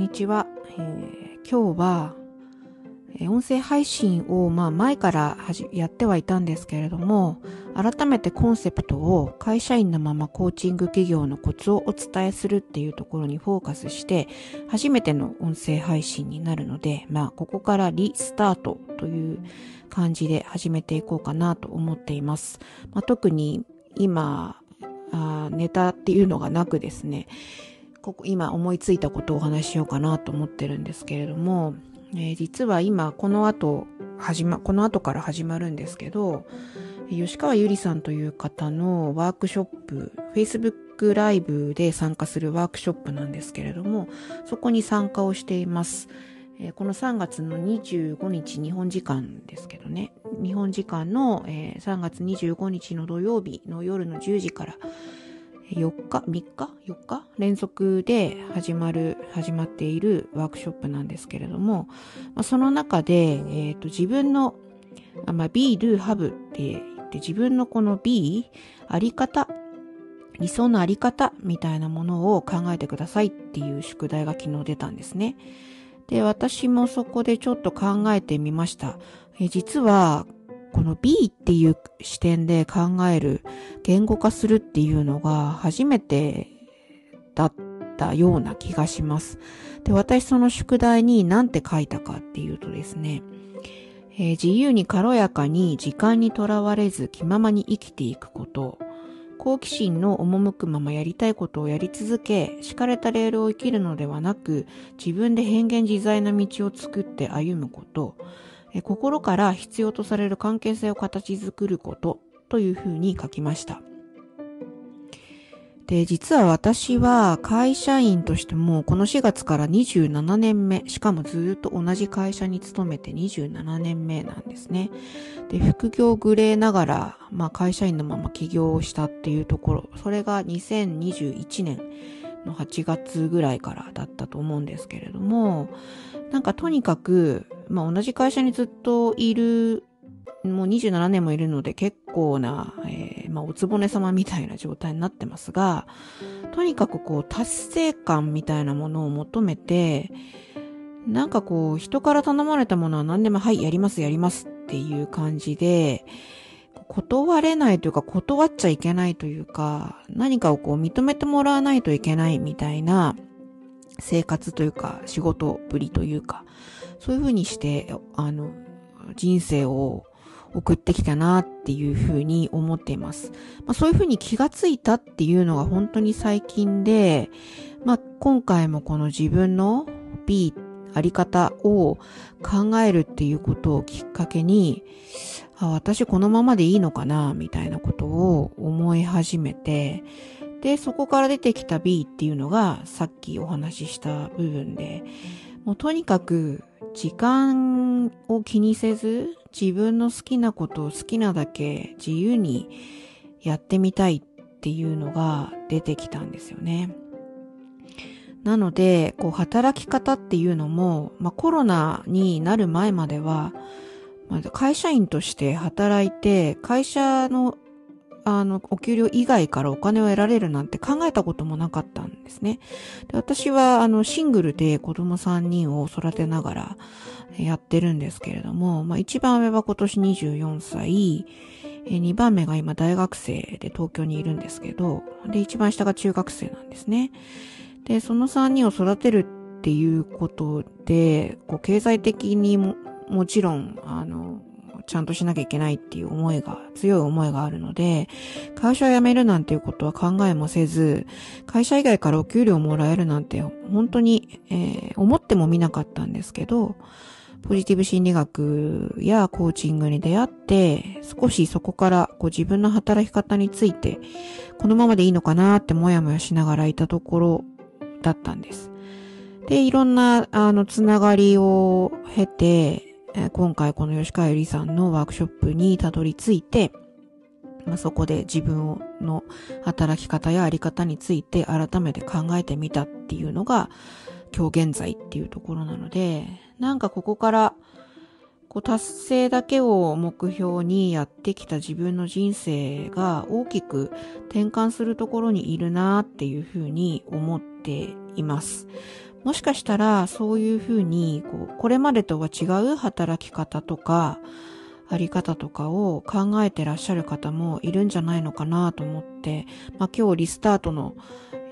にちは、えー、今日は、え音声配信を、まあ、前からやってはいたんですけれども、改めてコンセプトを会社員のままコーチング企業のコツをお伝えするっていうところにフォーカスして、初めての音声配信になるので、まあ、ここからリスタートという感じで始めていこうかなと思っています。まあ、特に今あ、ネタっていうのがなくですね、ここ今思いついたことをお話ししようかなと思ってるんですけれども、えー、実は今この後始ま、この後から始まるんですけど、吉川ゆりさんという方のワークショップ、Facebook ライブで参加するワークショップなんですけれども、そこに参加をしています。この3月の25日日本時間ですけどね、日本時間の、えー、3月25日の土曜日の夜の10時から、4日 ?3 日 ?4 日？連続で始まる、始まっているワークショップなんですけれども、まあ、その中で、えーと、自分の、あまあ、be, do, have って言って自分のこの be、あり方、理想のあり方みたいなものを考えてくださいっていう宿題が昨日出たんですね。で、私もそこでちょっと考えてみました。え実は、この B っていう視点で考える、言語化するっていうのが初めてだったような気がします。で、私その宿題に何て書いたかっていうとですね、えー、自由に軽やかに時間にとらわれず気ままに生きていくこと、好奇心の赴くままやりたいことをやり続け、敷かれたレールを生きるのではなく、自分で変幻自在な道を作って歩むこと、心から必要とされる関係性を形作ることというふうに書きました。で、実は私は会社員としてもこの4月から27年目、しかもずっと同じ会社に勤めて27年目なんですね。で、副業グレーながら、まあ会社員のまま起業をしたっていうところ、それが2021年の8月ぐらいからだったと思うんですけれども、なんかとにかく、まあ同じ会社にずっといる、もう27年もいるので結構な、えー、まあおつぼね様みたいな状態になってますが、とにかくこう達成感みたいなものを求めて、なんかこう人から頼まれたものは何でもはい、やります、やりますっていう感じで、断れないというか断っちゃいけないというか、何かをこう認めてもらわないといけないみたいな、生活というか仕事ぶりというか、そういうふうにして、あの、人生を送ってきたなっていうふうに思っています。まあ、そういうふうに気がついたっていうのが本当に最近で、まあ、今回もこの自分の B あり方を考えるっていうことをきっかけに、あ私このままでいいのかなみたいなことを思い始めて、で、そこから出てきた B っていうのがさっきお話しした部分で、もうとにかく時間を気にせず自分の好きなことを好きなだけ自由にやってみたいっていうのが出てきたんですよね。なので、こう働き方っていうのも、まあ、コロナになる前までは、まあ、会社員として働いて、会社のあの、お給料以外からお金を得られるなんて考えたこともなかったんですね。で私は、あの、シングルで子供3人を育てながらやってるんですけれども、まあ、一番上は今年24歳、2番目が今大学生で東京にいるんですけど、で、一番下が中学生なんですね。で、その3人を育てるっていうことで、こう、経済的にも、もちろん、あの、ちゃんとしなきゃいけないっていう思いが、強い思いがあるので、会社を辞めるなんていうことは考えもせず、会社以外からお給料もらえるなんて本当に、えー、思ってもみなかったんですけど、ポジティブ心理学やコーチングに出会って、少しそこからこう自分の働き方について、このままでいいのかなってもやもやしながらいたところだったんです。で、いろんな、あの、つながりを経て、今回この吉川ゆりさんのワークショップにたどり着いて、まあ、そこで自分の働き方やあり方について改めて考えてみたっていうのが今日現在っていうところなので、なんかここからこう達成だけを目標にやってきた自分の人生が大きく転換するところにいるなっていうふうに思っています。もしかしたらそういうふうにこうこれまでとは違う働き方とかあり方とかを考えてらっしゃる方もいるんじゃないのかなと思って、まあ、今日リスタートの、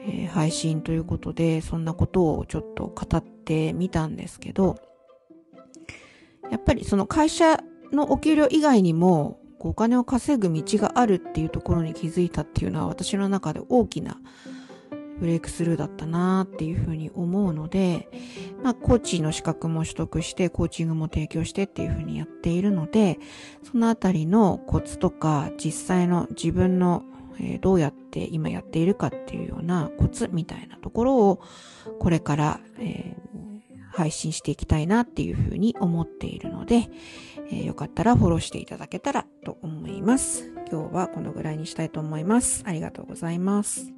え、配信ということでそんなことをちょっと語ってみたんですけどやっぱりその会社のお給料以外にもお金を稼ぐ道があるっていうところに気づいたっていうのは私の中で大きなブレイクスルーだったなっていうふうに思うので、まあ、コーチの資格も取得して、コーチングも提供してっていうふうにやっているので、そのあたりのコツとか、実際の自分の、え、どうやって今やっているかっていうようなコツみたいなところを、これから、えー、配信していきたいなっていうふうに思っているので、えー、よかったらフォローしていただけたらと思います。今日はこのぐらいにしたいと思います。ありがとうございます。